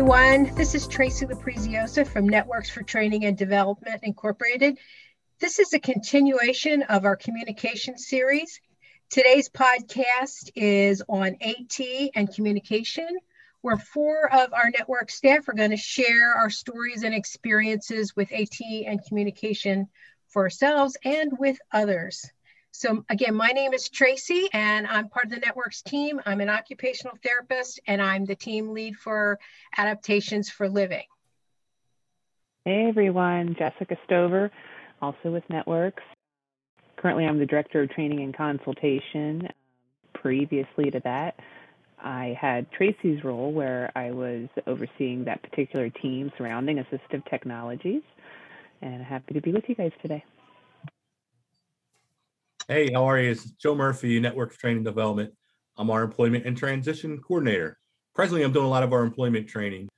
everyone. This is Tracy Lapriziosa from Networks for Training and Development Incorporated. This is a continuation of our communication series. Today's podcast is on AT and communication, where four of our network staff are going to share our stories and experiences with AT and communication for ourselves and with others. So again, my name is Tracy and I'm part of the networks team. I'm an occupational therapist and I'm the team lead for adaptations for living. Hey everyone, Jessica Stover, also with Networks. Currently, I'm the director of training and consultation. Previously to that, I had Tracy's role where I was overseeing that particular team surrounding assistive technologies. And happy to be with you guys today. Hey, how are you? It's Joe Murphy, Network Training Development. I'm our Employment and Transition Coordinator. Presently, I'm doing a lot of our employment training.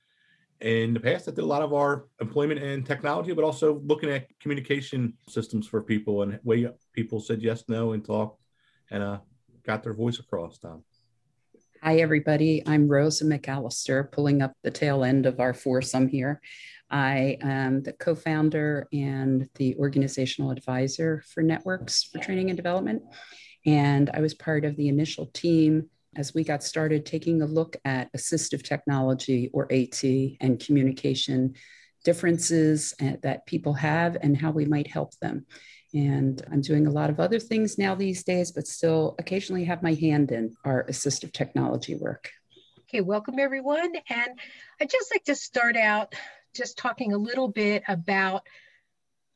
In the past, I did a lot of our employment and technology, but also looking at communication systems for people and way people said yes, no, and talked and uh, got their voice across. Tom. Hi, everybody. I'm Rosa McAllister, pulling up the tail end of our foursome here. I am the co founder and the organizational advisor for Networks for Training and Development. And I was part of the initial team as we got started taking a look at assistive technology or AT and communication differences uh, that people have and how we might help them. And I'm doing a lot of other things now these days, but still occasionally have my hand in our assistive technology work. Okay, welcome everyone. And I'd just like to start out just talking a little bit about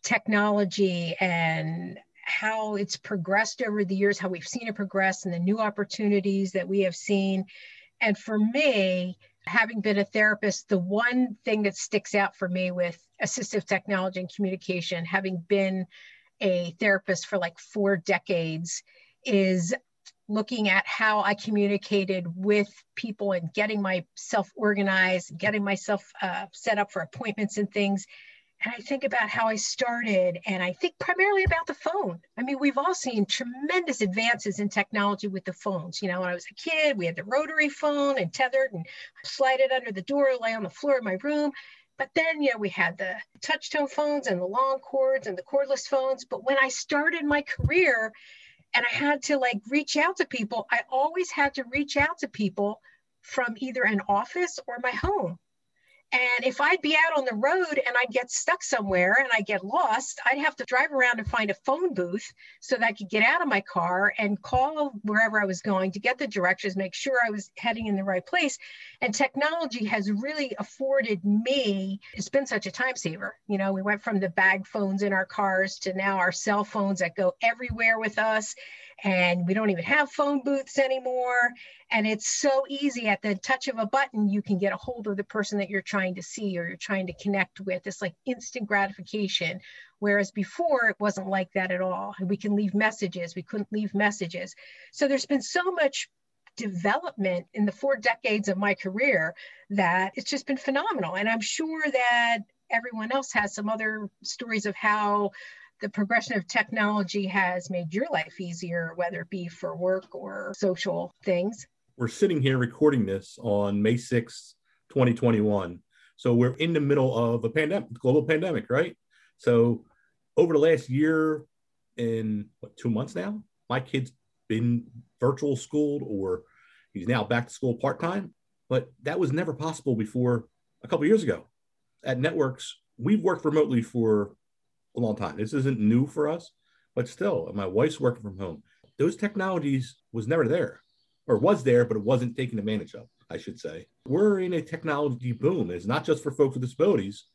technology and how it's progressed over the years, how we've seen it progress, and the new opportunities that we have seen. And for me, having been a therapist, the one thing that sticks out for me with assistive technology and communication, having been a therapist for like four decades, is looking at how I communicated with people and getting myself organized, getting myself uh, set up for appointments and things. And I think about how I started, and I think primarily about the phone. I mean, we've all seen tremendous advances in technology with the phones. You know, when I was a kid, we had the rotary phone and tethered and slide it under the door, lay on the floor of my room. But then, you know, we had the touch tone phones and the long cords and the cordless phones. But when I started my career, and I had to like reach out to people. I always had to reach out to people from either an office or my home. And if I'd be out on the road and I'd get stuck somewhere and I get lost, I'd have to drive around and find a phone booth so that I could get out of my car and call wherever I was going to get the directions, make sure I was heading in the right place. And technology has really afforded me, it's been such a time saver. You know, we went from the bag phones in our cars to now our cell phones that go everywhere with us and we don't even have phone booths anymore. And it's so easy at the touch of a button, you can get a hold of the person that you're trying to see or you're trying to connect with. It's like instant gratification. Whereas before, it wasn't like that at all. We can leave messages, we couldn't leave messages. So there's been so much development in the four decades of my career that it's just been phenomenal. And I'm sure that everyone else has some other stories of how the progression of technology has made your life easier, whether it be for work or social things. We're sitting here recording this on May 6th, 2021. So we're in the middle of a pandemic, global pandemic, right? So over the last year in what, two months now, my kid's been virtual schooled or he's now back to school part time. But that was never possible before a couple years ago. At Networks, we've worked remotely for a long time. This isn't new for us, but still, my wife's working from home. Those technologies was never there, or was there, but it wasn't taken advantage of. I should say. We're in a technology boom. It's not just for folks with disabilities,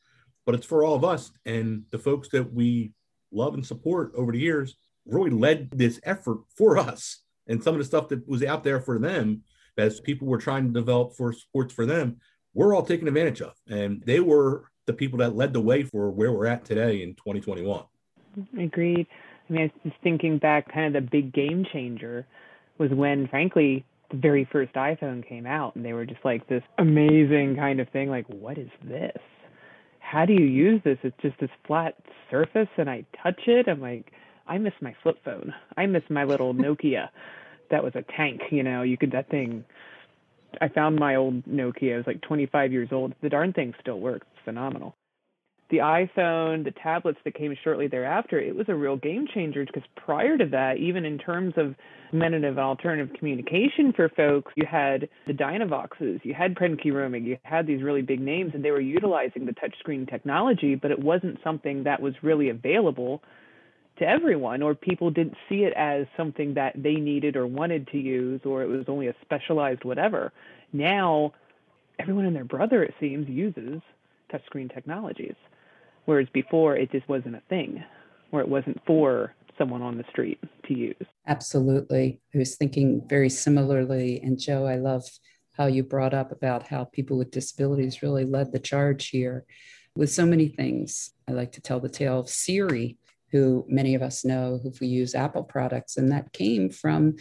but it's for all of us. And the folks that we love and support over the years really led this effort for us. And some of the stuff that was out there for them, as people were trying to develop for sports for them, we're all taking advantage of. And they were the people that led the way for where we're at today in 2021. Agreed. I mean, I was thinking back, kind of the big game changer was when, frankly, the very first iPhone came out, and they were just like this amazing kind of thing. Like, what is this? How do you use this? It's just this flat surface, and I touch it. I'm like, I miss my flip phone. I miss my little Nokia. that was a tank. You know, you could that thing I found my old Nokia. It was like 25 years old. The darn thing still works. It's phenomenal. The iPhone, the tablets that came shortly thereafter, it was a real game changer because prior to that, even in terms of of alternative communication for folks, you had the Dynavoxes, you had Prentke Romich, you had these really big names, and they were utilizing the touchscreen technology, but it wasn't something that was really available to everyone, or people didn't see it as something that they needed or wanted to use, or it was only a specialized whatever. Now, everyone and their brother, it seems, uses touchscreen technologies, whereas before it just wasn't a thing, or it wasn't for someone on the street to use. Absolutely. I was thinking very similarly. And Joe, I love how you brought up about how people with disabilities really led the charge here with so many things. I like to tell the tale of Siri who many of us know if we use Apple products. And that came from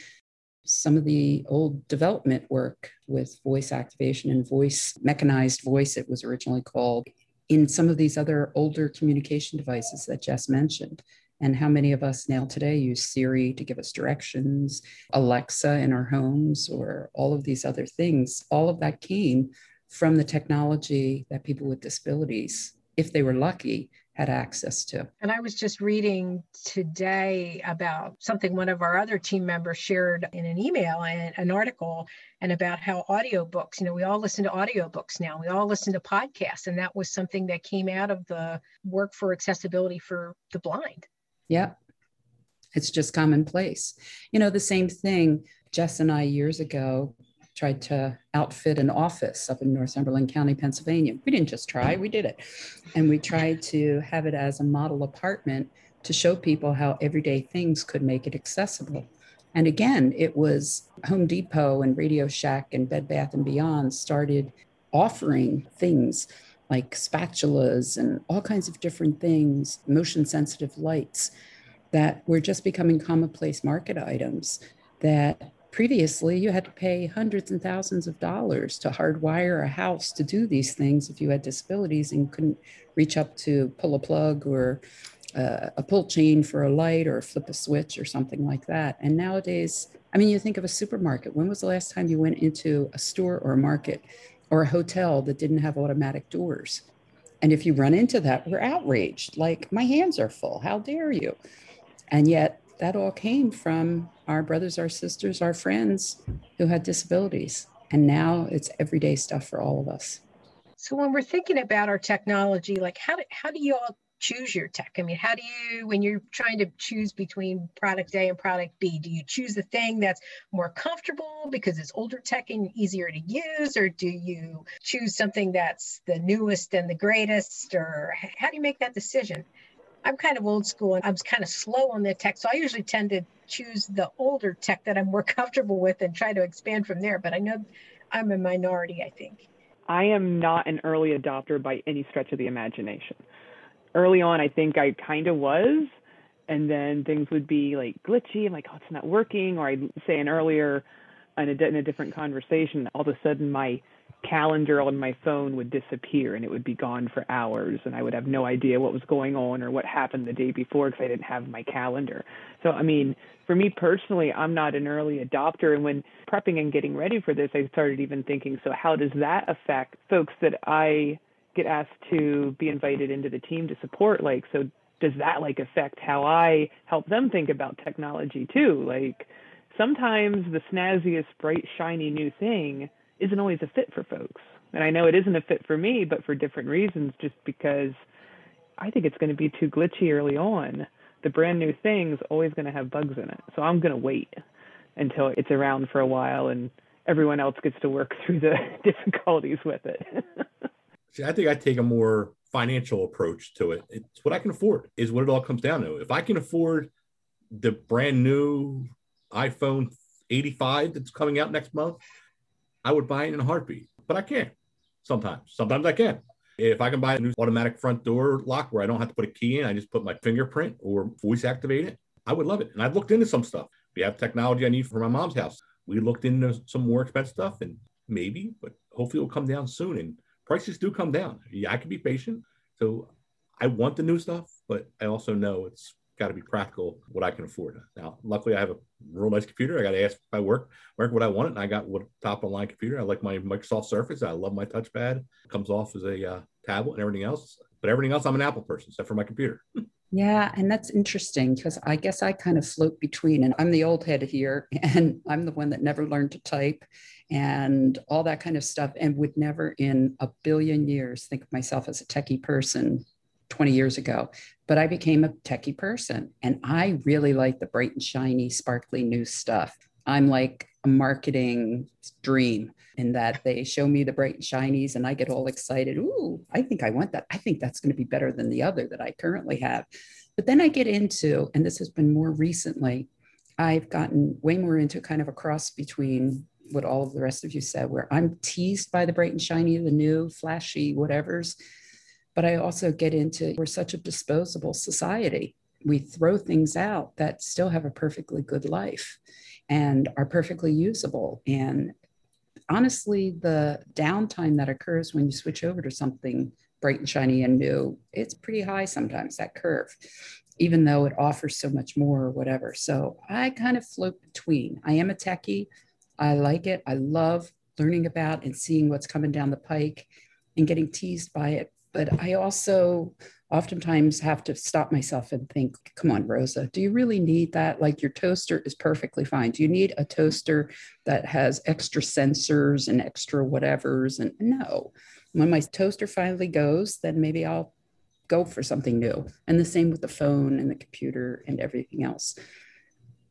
some of the old development work with voice activation and voice, mechanized voice, it was originally called, in some of these other older communication devices that Jess mentioned. And how many of us now today use Siri to give us directions, Alexa in our homes, or all of these other things? All of that came from the technology that people with disabilities, if they were lucky, had access to. And I was just reading today about something one of our other team members shared in an email and an article and about how audiobooks, you know, we all listen to audiobooks now. We all listen to podcasts and that was something that came out of the work for accessibility for the blind. Yeah. It's just commonplace. You know, the same thing Jess and I years ago tried to outfit an office up in Northumberland County, Pennsylvania. We didn't just try, we did it. And we tried to have it as a model apartment to show people how everyday things could make it accessible. And again, it was Home Depot and Radio Shack and Bed Bath and Beyond started offering things like spatulas and all kinds of different things, motion sensitive lights that were just becoming commonplace market items that previously you had to pay hundreds and thousands of dollars to hardwire a house to do these things if you had disabilities and couldn't reach up to pull a plug or uh, a pull chain for a light or flip a switch or something like that. And nowadays, I mean, you think of a supermarket. When was the last time you went into a store or a market or a hotel that didn't have automatic doors? And if you run into that, we're outraged. Like, my hands are full. How dare you? And yet, that all came from our brothers, our sisters, our friends who had disabilities. And now it's everyday stuff for all of us. So when we're thinking about our technology, like how do, how do you all choose your tech? I mean, how do you, when you're trying to choose between product A and product B, do you choose the thing that's more comfortable because it's older tech and easier to use? Or do you choose something that's the newest and the greatest? Or how do you make that decision? I'm kind of old school and I'm kind of slow on the tech. So I usually tend to choose the older tech that I'm more comfortable with and try to expand from there. But I know I'm a minority, I think. I am not an early adopter by any stretch of the imagination. Early on, I think I kind of was. And then things would be like glitchy. I'm like, oh, it's not working. Or I'd say an earlier, in a, in a different conversation, all of a sudden my calendar on my phone would disappear and it would be gone for hours and I would have no idea what was going on or what happened the day before because I didn't have my calendar. So I mean, for me personally, I'm not an early adopter and when prepping and getting ready for this, I started even thinking, so how does that affect folks that I get asked to be invited into the team to support like so does that like affect how I help them think about technology too? Like sometimes the snazziest bright shiny new thing isn't always a fit for folks. And I know it isn't a fit for me, but for different reasons, just because I think it's going to be too glitchy early on. The brand new thing's always going to have bugs in it. So I'm going to wait until it's around for a while and everyone else gets to work through the difficulties with it. See, I think I take a more financial approach to it. It's what I can afford, is what it all comes down to. If I can afford the brand new iPhone 85 that's coming out next month, I would buy it in a heartbeat, but I can't sometimes. Sometimes I can. If I can buy a new automatic front door lock where I don't have to put a key in, I just put my fingerprint or voice activate it, I would love it. And I've looked into some stuff. We have technology I need for my mom's house. We looked into some more expensive stuff and maybe, but hopefully it'll come down soon. And prices do come down. Yeah, I can be patient. So I want the new stuff, but I also know it's got to be practical what I can afford. Now, luckily, I have a real nice computer. I got to ask I work work what I want, and I got what top of line computer. I like my Microsoft Surface. I love my touchpad. It comes off as a uh, tablet and everything else. But everything else, I'm an Apple person, except for my computer. Yeah, and that's interesting because I guess I kind of float between, and I'm the old head here, and I'm the one that never learned to type and all that kind of stuff, and would never in a billion years think of myself as a techie person 20 years ago. But I became a techie person, and I really like the bright and shiny, sparkly new stuff. I'm like a marketing dream in that they show me the bright and shinies and I get all excited. Ooh, I think I want that. I think that's going to be better than the other that I currently have. But then I get into, and this has been more recently, I've gotten way more into kind of a cross between what all of the rest of you said, where I'm teased by the bright and shiny, the new, flashy, whatever's. But I also get into we're such a disposable society. We throw things out that still have a perfectly good life and are perfectly usable. And honestly, the downtime that occurs when you switch over to something bright and shiny and new, it's pretty high sometimes, that curve, even though it offers so much more or whatever. So I kind of float between. I am a techie. I like it. I love learning about and seeing what's coming down the pike and getting teased by it. But I also oftentimes have to stop myself and think, come on, Rosa, do you really need that? Like your toaster is perfectly fine. Do you need a toaster that has extra sensors and extra whatevers? And no, when my toaster finally goes, then maybe I'll go for something new. And the same with the phone and the computer and everything else.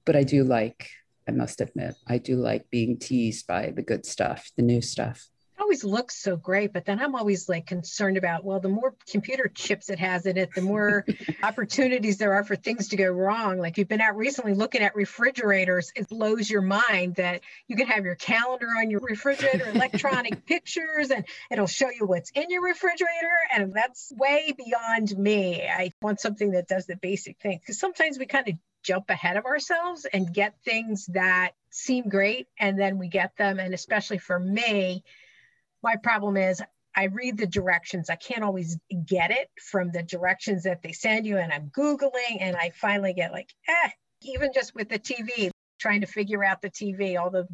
But I do like, I must admit, I do like being teased by the good stuff, the new stuff always looks so great, but then I'm always like concerned about, well, the more computer chips it has in it, the more opportunities there are for things to go wrong. Like you've been out recently looking at refrigerators, it blows your mind that you can have your calendar on your refrigerator, electronic pictures, and it'll show you what's in your refrigerator. And that's way beyond me. I want something that does the basic thing because sometimes we kind of jump ahead of ourselves and get things that seem great and then we get them and especially for me my problem is I read the directions. I can't always get it from the directions that they send you. And I'm Googling and I finally get like, eh, even just with the TV, trying to figure out the TV, all the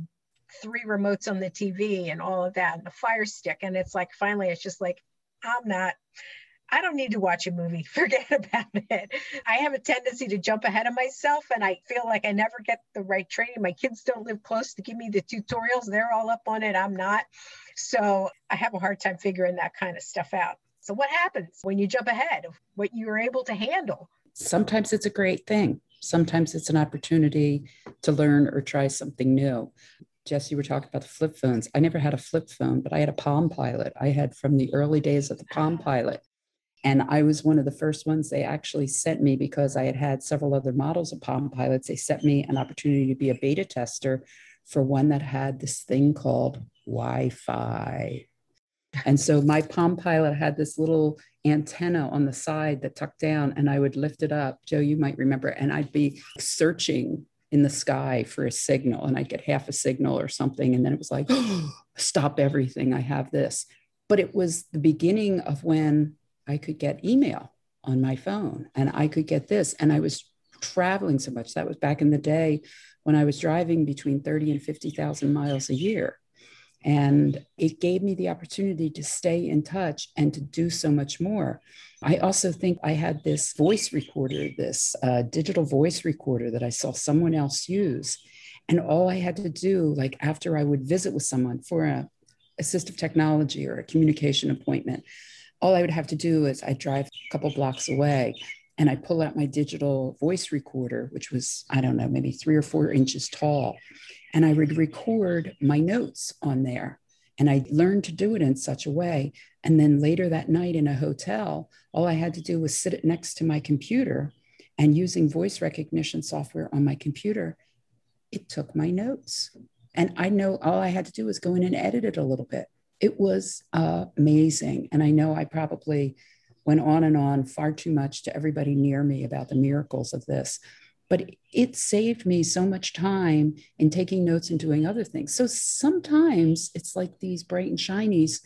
three remotes on the TV and all of that, and the fire stick. And it's like, finally, it's just like, I'm not, I don't need to watch a movie. Forget about it. I have a tendency to jump ahead of myself and I feel like I never get the right training. My kids don't live close to give me the tutorials. They're all up on it. I'm not. So I have a hard time figuring that kind of stuff out. So, what happens when you jump ahead of what you're able to handle? Sometimes it's a great thing. Sometimes it's an opportunity to learn or try something new. Jesse, you were talking about the flip phones. I never had a flip phone, but I had a Palm Pilot. I had from the early days of the Palm ah. Pilot. And I was one of the first ones they actually sent me because I had had several other models of Palm Pilots. They sent me an opportunity to be a beta tester for one that had this thing called Wi Fi. And so my Palm Pilot had this little antenna on the side that tucked down, and I would lift it up. Joe, you might remember, and I'd be searching in the sky for a signal, and I'd get half a signal or something. And then it was like, stop everything. I have this. But it was the beginning of when I could get email on my phone and I could get this. And I was traveling so much. That was back in the day when I was driving between 30 and 50,000 miles a year. And it gave me the opportunity to stay in touch and to do so much more. I also think I had this voice recorder, this uh, digital voice recorder that I saw someone else use. And all I had to do, like after I would visit with someone for a assistive technology or a communication appointment, all I would have to do is I drive a couple blocks away and I pull out my digital voice recorder, which was, I don't know, maybe three or four inches tall. And I would record my notes on there. And I learned to do it in such a way. And then later that night in a hotel, all I had to do was sit it next to my computer and using voice recognition software on my computer, it took my notes. And I know all I had to do was go in and edit it a little bit. It was uh, amazing. And I know I probably went on and on far too much to everybody near me about the miracles of this. But it saved me so much time in taking notes and doing other things. So sometimes it's like these bright and shinies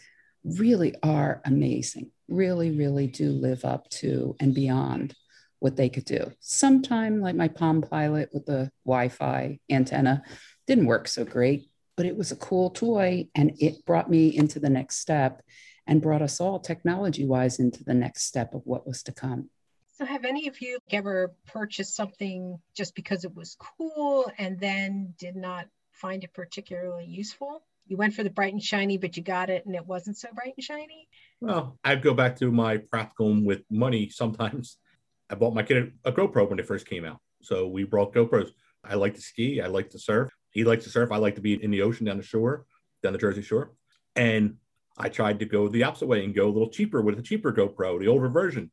really are amazing, really, really do live up to and beyond what they could do. Sometime, like my Palm Pilot with the Wi Fi antenna, didn't work so great, but it was a cool toy and it brought me into the next step and brought us all technology wise into the next step of what was to come. So, have any of you ever purchased something just because it was cool and then did not find it particularly useful? You went for the bright and shiny, but you got it and it wasn't so bright and shiny? Well, I'd go back to my practical with money sometimes. I bought my kid a GoPro when it first came out. So we brought GoPros. I like to ski. I like to surf. He likes to surf. I like to be in the ocean down the shore, down the Jersey shore. And I tried to go the opposite way and go a little cheaper with a cheaper GoPro, the older version.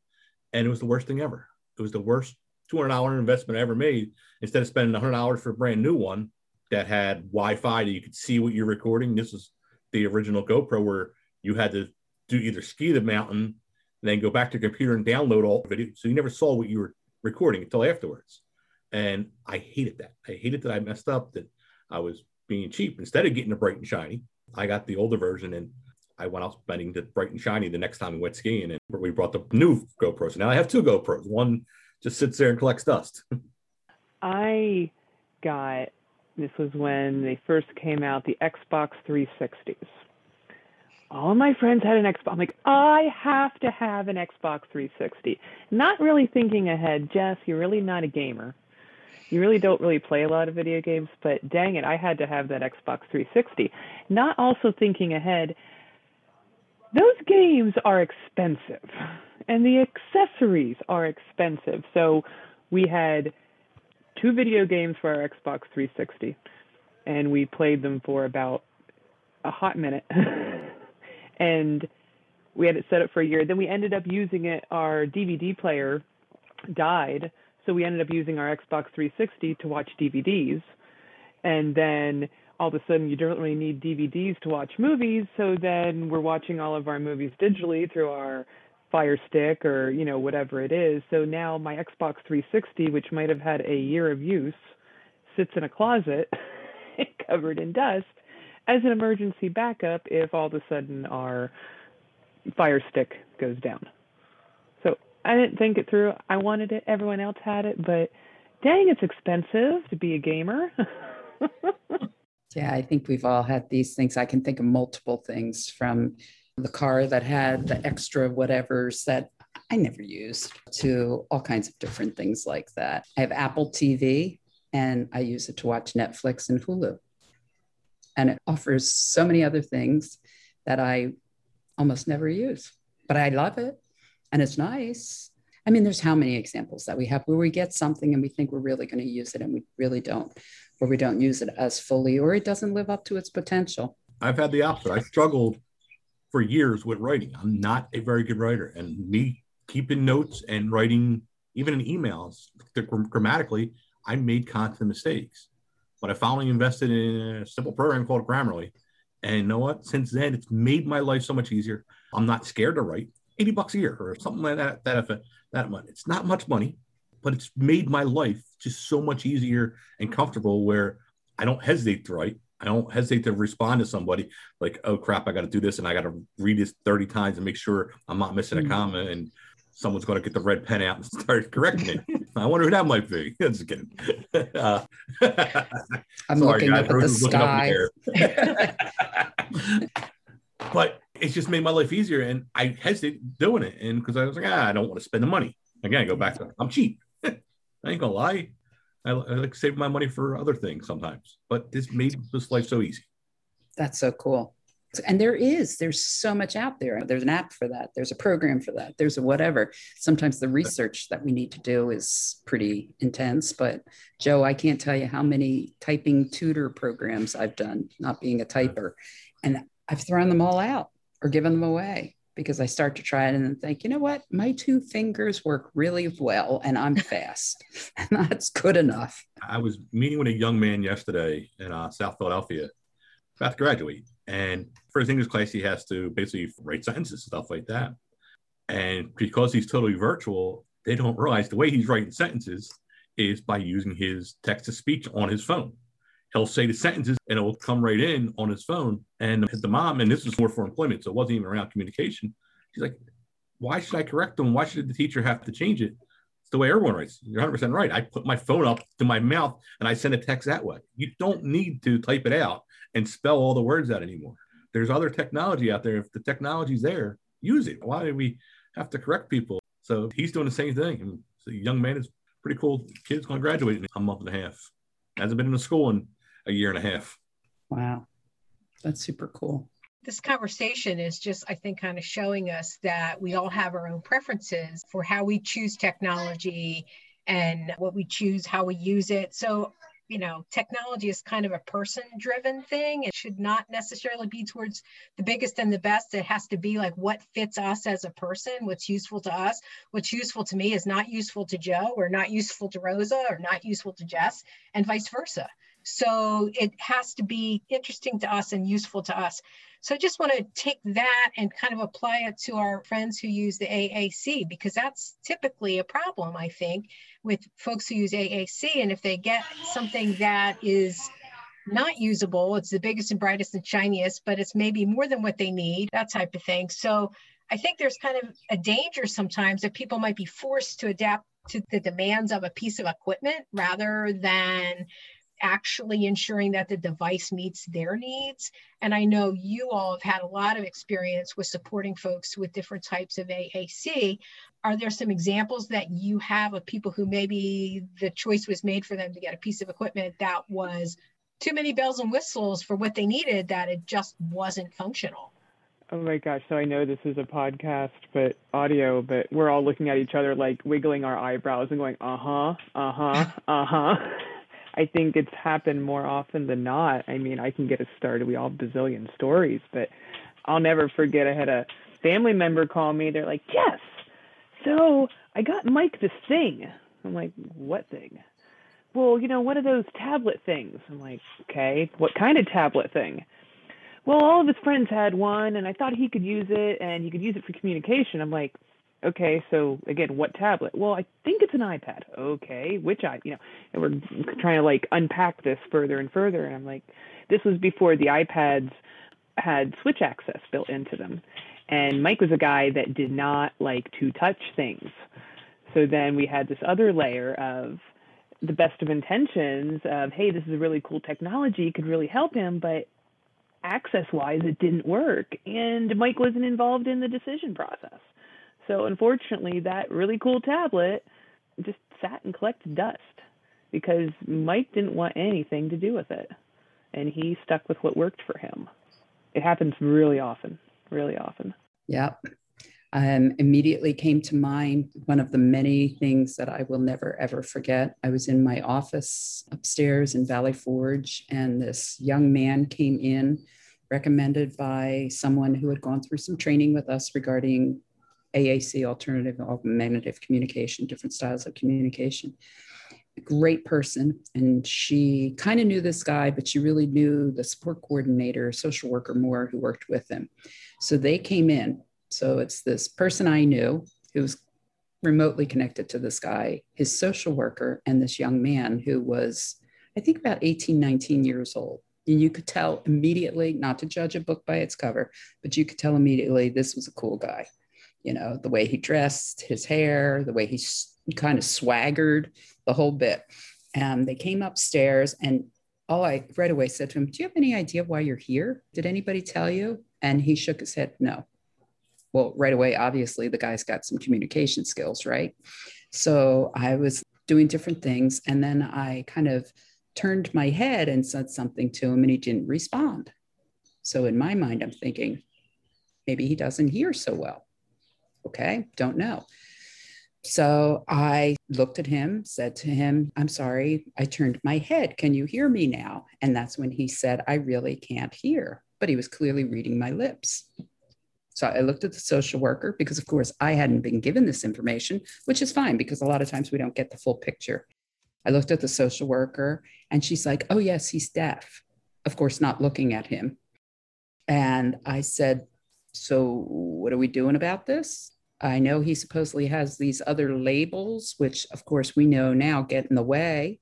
And it was the worst thing ever. It was the worst $200 investment I ever made. Instead of spending $100 for a brand new one that had Wi Fi that you could see what you're recording, this is the original GoPro where you had to do either ski the mountain, and then go back to your computer and download all the video. So you never saw what you were recording until afterwards. And I hated that. I hated that I messed up, that I was being cheap. Instead of getting a bright and shiny, I got the older version and I went out spending the bright and shiny the next time we went skiing. And we brought the new GoPros. Now I have two GoPros. One just sits there and collects dust. I got this was when they first came out, the Xbox 360s. All my friends had an Xbox. I'm like, I have to have an Xbox 360. Not really thinking ahead, Jess, you're really not a gamer you really don't really play a lot of video games, but dang it, I had to have that Xbox 360. Not also thinking ahead, those games are expensive and the accessories are expensive. So we had two video games for our Xbox 360 and we played them for about a hot minute. and we had it set up for a year. Then we ended up using it, our DVD player died so we ended up using our Xbox 360 to watch DVDs. And then all of a sudden, you don't really need DVDs to watch movies. So then we're watching all of our movies digitally through our Fire Stick or you know whatever it is. So now my Xbox 360, which might have had a year of use, sits in a closet covered in dust as an emergency backup if all of a sudden our Fire Stick goes down. I didn't think it through. I wanted it. Everyone else had it, but dang, it's expensive to be a gamer. yeah, I think we've all had these things. I can think of multiple things from the car that had the extra whatevers that I never used to all kinds of different things like that. I have Apple TV and I use it to watch Netflix and Hulu. And it offers so many other things that I almost never use, but I love it and it's nice. I mean, there's how many examples that we have where we get something and we think we're really going to use it and we really don't, or we don't use it as fully, or it doesn't live up to its potential. I've had the opposite. I struggled for years with writing. I'm not a very good writer, and me keeping notes and writing, even in emails, grammatically, I made constant mistakes. But I finally invested in a simple program called Grammarly. And you know what? Since then, it's made my life so much easier. I'm not scared to write. 80 bucks a year or something like that. That that money. It's not much money, but it's made my life just so much easier and comfortable where I don't hesitate to write. I don't hesitate to respond to somebody like, oh crap, I got to do this and I got to read this 30 times and make sure I'm not missing a mm-hmm. comma and someone's going to get the red pen out and start correcting it. I wonder who that might be. Just kidding. Uh, I'm sorry, looking guys. up at the sky. Up but it's just made my life easier. And I hesitate doing it. And because I was like, ah, I don't want to spend the money. Again, I go back to I'm cheap. I ain't gonna lie. I, I like save my money for other things sometimes, but this made this life so easy. That's so cool. And there is, there's so much out there. There's an app for that. There's a program for that. There's a whatever. Sometimes the research that we need to do is pretty intense. But Joe, I can't tell you how many typing tutor programs I've done, not being a typer. And I've thrown them all out or given them away because I start to try it and then think, you know what, my two fingers work really well and I'm fast. and that's good enough. I was meeting with a young man yesterday in uh, South Philadelphia, about to graduate. And for his English class, he has to basically write sentences, and stuff like that. And because he's totally virtual, they don't realize the way he's writing sentences is by using his text to speech on his phone he'll say the sentences and it will come right in on his phone. And the mom, and this was more for employment, so it wasn't even around communication. She's like, why should I correct them? Why should the teacher have to change it? It's the way everyone writes. You're 100% right. I put my phone up to my mouth and I send a text that way. You don't need to type it out and spell all the words out anymore. There's other technology out there. If the technology's there, use it. Why do we have to correct people? So he's doing the same thing. And the young man is pretty cool. Kid's going to graduate in a month and a half. Hasn't been in the school in a year and a half. Wow. That's super cool. This conversation is just, I think, kind of showing us that we all have our own preferences for how we choose technology and what we choose, how we use it. So you know, technology is kind of a person driven thing. It should not necessarily be towards the biggest and the best. It has to be like what fits us as a person, what's useful to us. What's useful to me is not useful to Joe or not useful to Rosa or not useful to Jess and vice versa. So it has to be interesting to us and useful to us. So I just want to take that and kind of apply it to our friends who use the AAC because that's typically a problem, I think, with folks who use AAC. And if they get something that is not usable, it's the biggest and brightest and shiniest, but it's maybe more than what they need, that type of thing. So I think there's kind of a danger sometimes that people might be forced to adapt to the demands of a piece of equipment rather than actually ensuring that the device meets their needs. And I know you all have had a lot of experience with supporting folks with different types of AAC. Are there some examples that you have of people who maybe the choice was made for them to get a piece of equipment that was too many bells and whistles for what they needed, that it just wasn't functional? Oh my gosh, so I know this is a podcast, but audio, but we're all looking at each other like wiggling our eyebrows and going, uh huh, uh huh, uh huh. I think it's happened more often than not. I mean, I can get us started. We all have bazillion stories, but I'll never forget. I had a family member call me. They're like, "Yes, so I got Mike this thing." I'm like, "What thing?" Well, you know, one of those tablet things. I'm like, "Okay, what kind of tablet thing?" Well, all of his friends had one, and I thought he could use it, and he could use it for communication. I'm like, okay, so again, what tablet? Well, I think it's an iPad. Okay, which I, you know, and we're trying to like unpack this further and further. And I'm like, this was before the iPads had switch access built into them. And Mike was a guy that did not like to touch things. So then we had this other layer of the best of intentions of, hey, this is a really cool technology, could really help him, but access wise, it didn't work. And Mike wasn't involved in the decision process. So unfortunately, that really cool tablet just sat and collected dust because Mike didn't want anything to do with it. And he stuck with what worked for him. It happens really often, really often. Yep. Um, immediately came to mind one of the many things that I will never ever forget. I was in my office upstairs in Valley Forge, and this young man came in, recommended by someone who had gone through some training with us regarding AAC, alternative augmentative communication, different styles of communication. Great person. And she kind of knew this guy, but she really knew the support coordinator, social worker more who worked with him. So they came in. So it's this person I knew who was remotely connected to this guy, his social worker, and this young man who was, I think, about 18, 19 years old. And you could tell immediately, not to judge a book by its cover, but you could tell immediately this was a cool guy you know, the way he dressed, his hair, the way he kind of swaggered, the whole bit. And they came upstairs, and all I right away said to him, Do you have any idea why you're here? Did anybody tell you? And he shook his head, No. Well, right away, obviously, the guy's got some communication skills, right? So I was doing different things. And then I kind of turned my head and said something to him, and he didn't respond. So in my mind, I'm thinking, maybe he doesn't hear so well. Okay, don't know. So I looked at him, said to him, I'm sorry, I turned my head. Can you hear me now? And that's when he said, I really can't hear. But he was clearly reading my lips. So I looked at the social worker because, of course, I hadn't been given this information, which is fine because a lot of times we don't get the full picture. I looked at the social worker and she's like, Oh, yes, he's deaf. Of course, not looking at him. And I said, So what are we doing about this? I know he supposedly has these other labels, which of course we know now get in the way.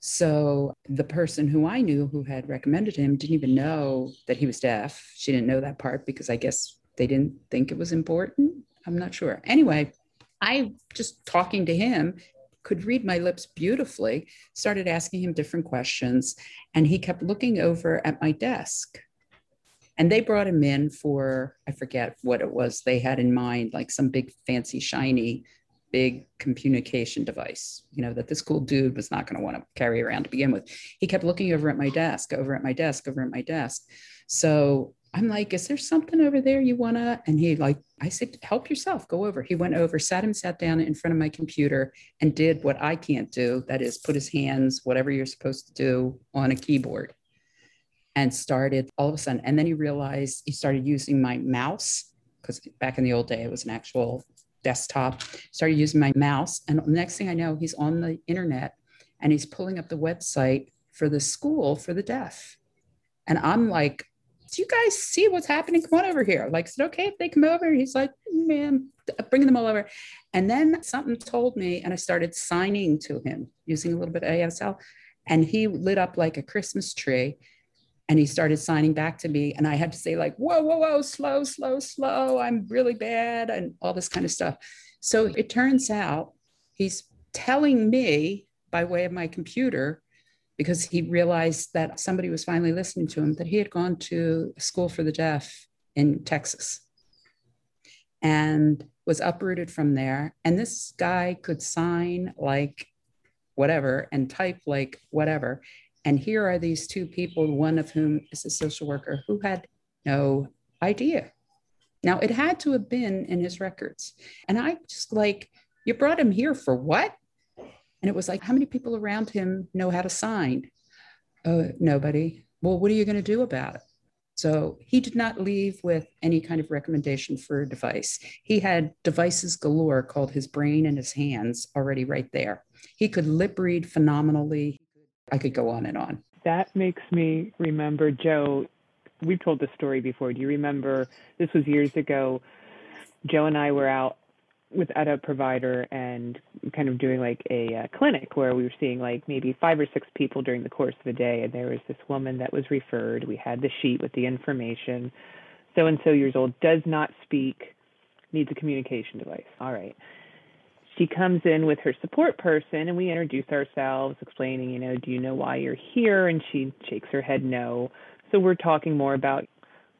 So the person who I knew who had recommended him didn't even know that he was deaf. She didn't know that part because I guess they didn't think it was important. I'm not sure. Anyway, I just talking to him could read my lips beautifully, started asking him different questions, and he kept looking over at my desk. And they brought him in for, I forget what it was they had in mind, like some big, fancy, shiny, big communication device, you know, that this cool dude was not going to want to carry around to begin with. He kept looking over at my desk, over at my desk, over at my desk. So I'm like, is there something over there you want to? And he like, I said, help yourself, go over. He went over, sat him, sat down in front of my computer and did what I can't do. That is put his hands, whatever you're supposed to do on a keyboard and started all of a sudden. And then he realized he started using my mouse because back in the old day, it was an actual desktop, started using my mouse. And next thing I know, he's on the internet and he's pulling up the website for the school for the deaf. And I'm like, do you guys see what's happening? Come on over here. Like, is it okay if they come over? He's like, man, uh, bringing them all over. And then something told me, and I started signing to him using a little bit of ASL. And he lit up like a Christmas tree and he started signing back to me. And I had to say, like, whoa, whoa, whoa, slow, slow, slow. I'm really bad, and all this kind of stuff. So it turns out he's telling me by way of my computer because he realized that somebody was finally listening to him, that he had gone to a school for the deaf in Texas and was uprooted from there. And this guy could sign like whatever and type like whatever. And here are these two people, one of whom is a social worker who had no idea. Now, it had to have been in his records. And I just like, you brought him here for what? And it was like, how many people around him know how to sign? Uh, nobody. Well, what are you going to do about it? So he did not leave with any kind of recommendation for a device. He had devices galore called his brain and his hands already right there. He could lip read phenomenally. I could go on and on. That makes me remember, Joe. We've told this story before. Do you remember? This was years ago. Joe and I were out with at a provider and kind of doing like a uh, clinic where we were seeing like maybe five or six people during the course of the day and there was this woman that was referred we had the sheet with the information so and so years old does not speak needs a communication device all right she comes in with her support person and we introduce ourselves explaining you know do you know why you're here and she shakes her head no so we're talking more about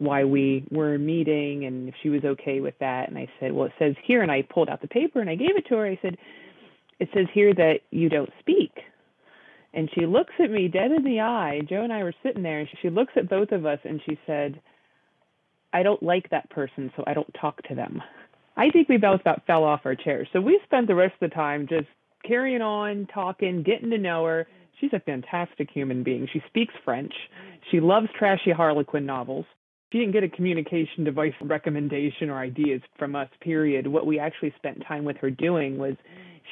why we were meeting and if she was okay with that. And I said, Well, it says here, and I pulled out the paper and I gave it to her. I said, It says here that you don't speak. And she looks at me dead in the eye. Joe and I were sitting there, and she looks at both of us and she said, I don't like that person, so I don't talk to them. I think we both about fell off our chairs. So we spent the rest of the time just carrying on, talking, getting to know her. She's a fantastic human being. She speaks French. She loves trashy Harlequin novels she didn't get a communication device recommendation or ideas from us period what we actually spent time with her doing was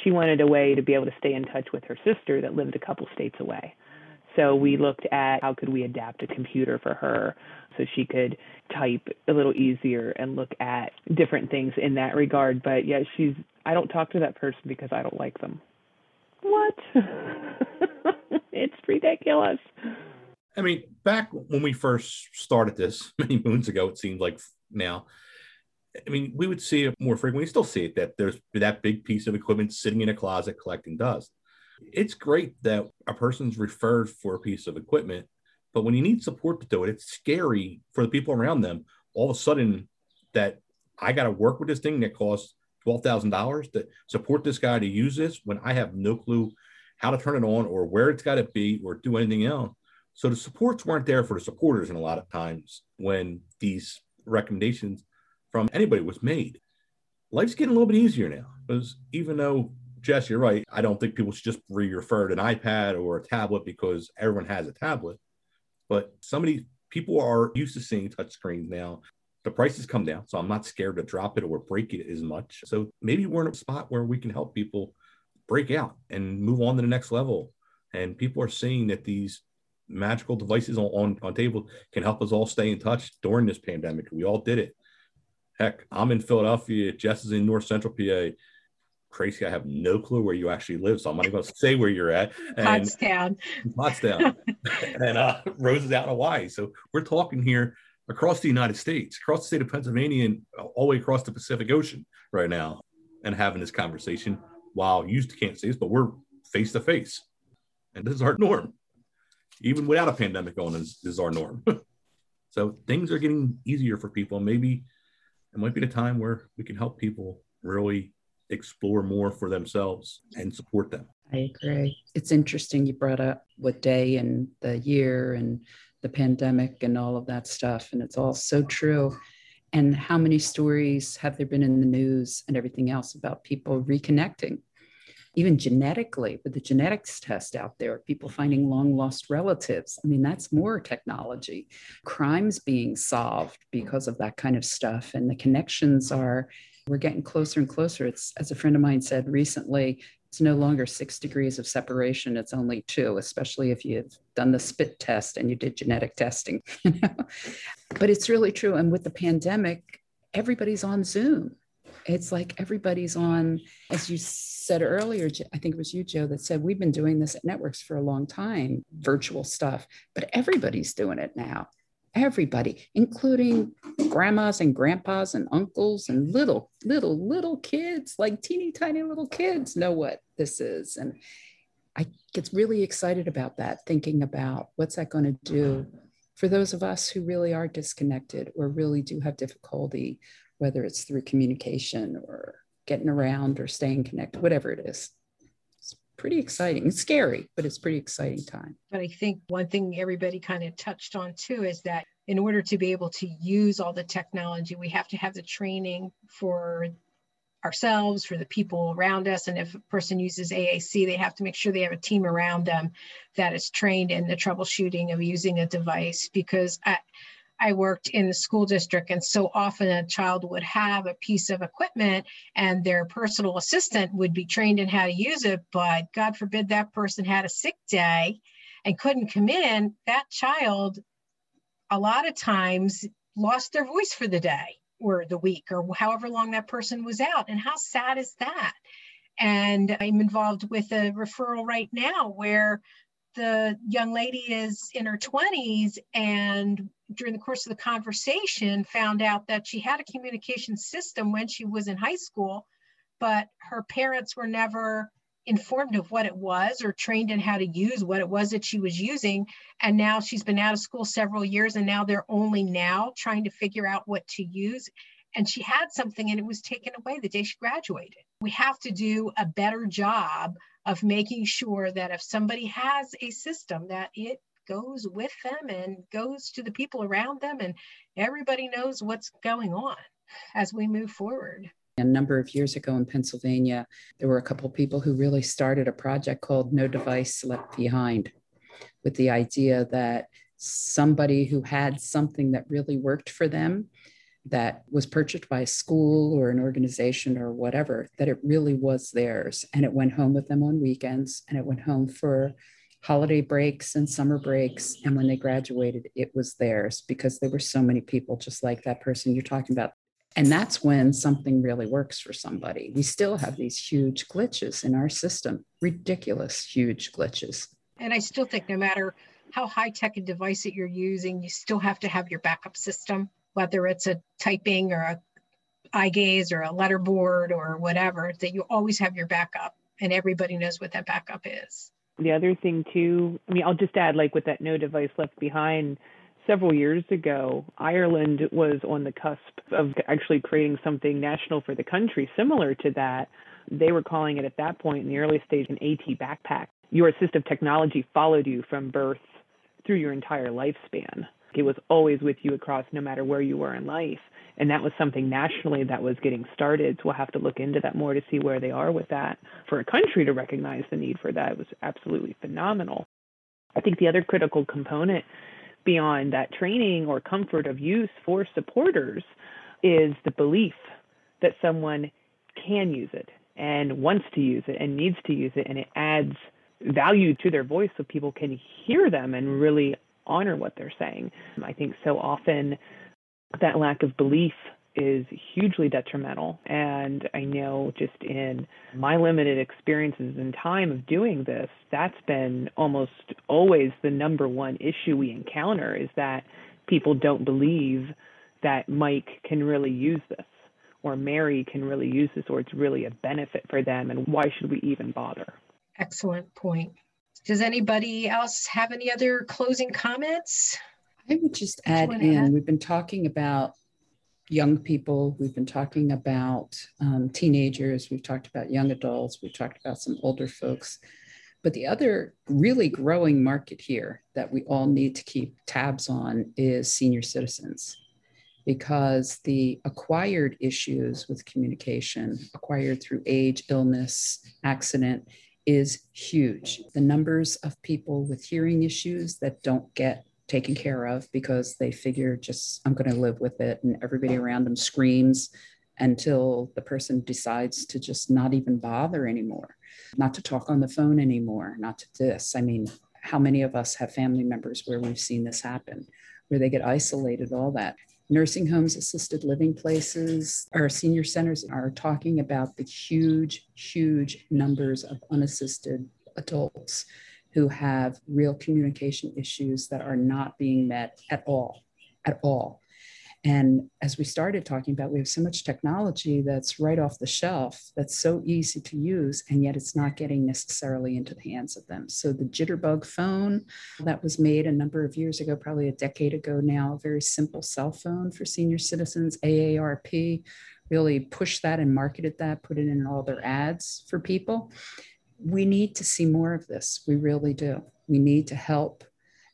she wanted a way to be able to stay in touch with her sister that lived a couple states away so we looked at how could we adapt a computer for her so she could type a little easier and look at different things in that regard but yeah she's i don't talk to that person because i don't like them what it's ridiculous I mean, back when we first started this many moons ago, it seems like now. I mean, we would see it more frequently. We still see it that there's that big piece of equipment sitting in a closet collecting dust. It's great that a person's referred for a piece of equipment, but when you need support to do it, it's scary for the people around them. All of a sudden, that I got to work with this thing that costs twelve thousand dollars to support this guy to use this when I have no clue how to turn it on or where it's got to be or do anything else. So the supports weren't there for the supporters in a lot of times when these recommendations from anybody was made. Life's getting a little bit easier now because even though Jess, you're right. I don't think people should just re-refer to an iPad or a tablet because everyone has a tablet. But somebody people are used to seeing touch screens now. The prices come down, so I'm not scared to drop it or break it as much. So maybe we're in a spot where we can help people break out and move on to the next level. And people are seeing that these magical devices on, on, on table can help us all stay in touch during this pandemic. We all did it. Heck, I'm in Philadelphia. Jess is in North Central PA. Tracy, I have no clue where you actually live, so I'm not even going to say where you're at. And, Pottstown. Pottstown. and uh, Rose is out in Hawaii. So we're talking here across the United States, across the state of Pennsylvania, and all the way across the Pacific Ocean right now. and having this conversation while you can't see us, but we're face to face. And this is our norm. Even without a pandemic going, this is our norm. so things are getting easier for people. Maybe it might be the time where we can help people really explore more for themselves and support them. I agree. It's interesting you brought up what day and the year and the pandemic and all of that stuff. And it's all so true. And how many stories have there been in the news and everything else about people reconnecting? Even genetically, with the genetics test out there, people finding long lost relatives. I mean, that's more technology. Crimes being solved because of that kind of stuff. And the connections are, we're getting closer and closer. It's, as a friend of mine said recently, it's no longer six degrees of separation it's only two especially if you've done the spit test and you did genetic testing you know? But it's really true and with the pandemic everybody's on zoom. It's like everybody's on as you said earlier i think it was you joe that said we've been doing this at networks for a long time virtual stuff but everybody's doing it now everybody, including grandmas and grandpas and uncles and little, little, little kids, like teeny tiny little kids, know what this is. And I get really excited about that, thinking about what's that going to do for those of us who really are disconnected or really do have difficulty, whether it's through communication or getting around or staying connected, whatever it is pretty exciting. It's scary, but it's pretty exciting time. But I think one thing everybody kind of touched on too is that in order to be able to use all the technology, we have to have the training for ourselves, for the people around us. And if a person uses AAC, they have to make sure they have a team around them that is trained in the troubleshooting of using a device because I, I worked in the school district, and so often a child would have a piece of equipment and their personal assistant would be trained in how to use it. But God forbid that person had a sick day and couldn't come in, that child a lot of times lost their voice for the day or the week or however long that person was out. And how sad is that? And I'm involved with a referral right now where the young lady is in her 20s and during the course of the conversation found out that she had a communication system when she was in high school but her parents were never informed of what it was or trained in how to use what it was that she was using. And now she's been out of school several years and now they're only now trying to figure out what to use. And she had something and it was taken away the day she graduated. We have to do a better job of making sure that if somebody has a system that it goes with them and goes to the people around them and everybody knows what's going on as we move forward a number of years ago in Pennsylvania, there were a couple of people who really started a project called No Device Left Behind, with the idea that somebody who had something that really worked for them that was purchased by a school or an organization or whatever, that it really was theirs. And it went home with them on weekends and it went home for holiday breaks and summer breaks. And when they graduated, it was theirs because there were so many people just like that person you're talking about. And that's when something really works for somebody. We still have these huge glitches in our system, ridiculous, huge glitches. And I still think no matter how high tech a device that you're using, you still have to have your backup system whether it's a typing or a eye gaze or a letterboard or whatever, that you always have your backup and everybody knows what that backup is. The other thing too, I mean, I'll just add like with that no device left behind, several years ago, Ireland was on the cusp of actually creating something national for the country similar to that. They were calling it at that point in the early stage an AT backpack. Your assistive technology followed you from birth through your entire lifespan. It was always with you across no matter where you were in life. And that was something nationally that was getting started. So we'll have to look into that more to see where they are with that. For a country to recognize the need for that was absolutely phenomenal. I think the other critical component beyond that training or comfort of use for supporters is the belief that someone can use it and wants to use it and needs to use it and it adds value to their voice so people can hear them and really honor what they're saying. I think so often that lack of belief is hugely detrimental. And I know just in my limited experiences and time of doing this, that's been almost always the number one issue we encounter is that people don't believe that Mike can really use this or Mary can really use this or it's really a benefit for them and why should we even bother? Excellent point. Does anybody else have any other closing comments? I would just add in, add? we've been talking about young people, we've been talking about um, teenagers, we've talked about young adults, we've talked about some older folks. But the other really growing market here that we all need to keep tabs on is senior citizens because the acquired issues with communication, acquired through age, illness, accident, is huge. The numbers of people with hearing issues that don't get taken care of because they figure just, I'm going to live with it, and everybody around them screams until the person decides to just not even bother anymore, not to talk on the phone anymore, not to this. I mean, how many of us have family members where we've seen this happen, where they get isolated, all that? Nursing homes, assisted living places, our senior centers are talking about the huge, huge numbers of unassisted adults who have real communication issues that are not being met at all, at all. And as we started talking about, we have so much technology that's right off the shelf that's so easy to use, and yet it's not getting necessarily into the hands of them. So the Jitterbug phone that was made a number of years ago, probably a decade ago now, a very simple cell phone for senior citizens, AARP, really pushed that and marketed that, put it in all their ads for people. We need to see more of this. We really do. We need to help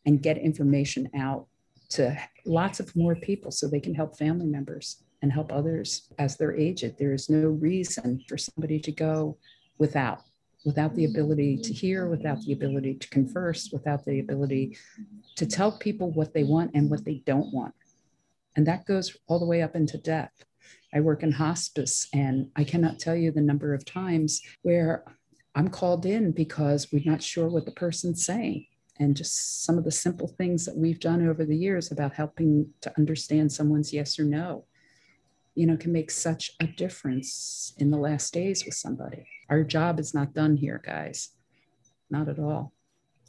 and get information out to lots of more people so they can help family members and help others as they're aged. There is no reason for somebody to go without without the ability to hear, without the ability to converse, without the ability to tell people what they want and what they don't want. And that goes all the way up into death. I work in hospice, and I cannot tell you the number of times where I'm called in because we're not sure what the person's saying and just some of the simple things that we've done over the years about helping to understand someone's yes or no you know can make such a difference in the last days with somebody our job is not done here guys not at all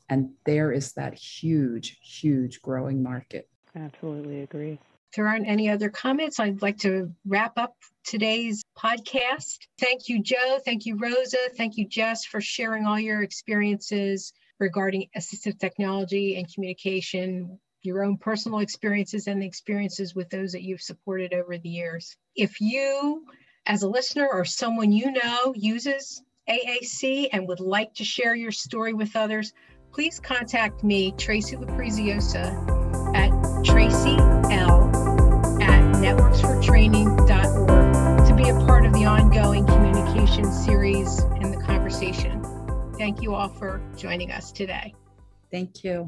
and there is that huge huge growing market absolutely agree if there aren't any other comments, I'd like to wrap up today's podcast. Thank you, Joe. Thank you, Rosa. Thank you, Jess, for sharing all your experiences regarding assistive technology and communication, your own personal experiences and the experiences with those that you've supported over the years. If you, as a listener or someone you know, uses AAC and would like to share your story with others, please contact me, Tracy Lapriziosa, at Tracy L networksfortraining.org to be a part of the ongoing communication series and the conversation. Thank you all for joining us today. Thank you.